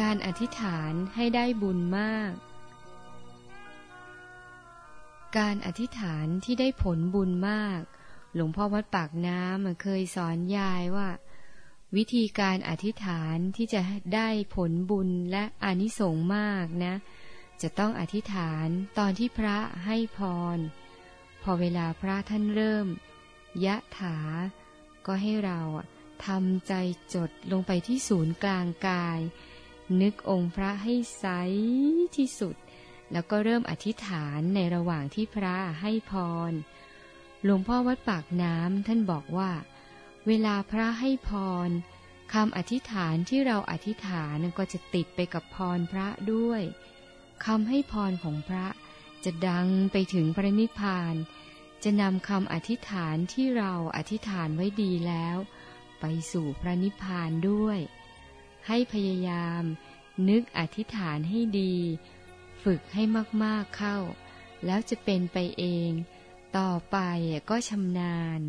การอธิษฐานให้ได้บุญมาก การอธิษฐานที่ได้ผลบุญมาก หลวงพ่อวัดปากน้ำเคยสอนยายว่า วิธีการอธิษฐานที่จะได้ผลบุญและอนิสงส์มากนะ จะต้องอธิษฐานตอนที่พระให้พร พอเวลาพระท่านเริ่ม ยะถา ก็ให้เราทำใจจดลงไปที่ศูนย์กลางกาย นึกองค์พระให้ใสที่สุด แล้วก็เริ่มอธิษฐานในระหว่างที่พระให้พร หลวงพ่อวัดปากน้ำท่านบอกว่า เวลาพระให้พรคำอธิษฐานที่เราอธิษฐานก็จะติดไปกับพรพระด้วยคำให้พรของพระจะดังไปถึงพระนิพพาน จะนำคำอธิษฐานที่เราอธิษฐานไว้ดีแล้ว ไปสู่พระนิพพานด้วย ให้พยายาม นึกอธิษฐานให้ดี ฝึกให้มากๆเข้า แล้วจะเป็นไปเอง ต่อไปก็ชำนาญ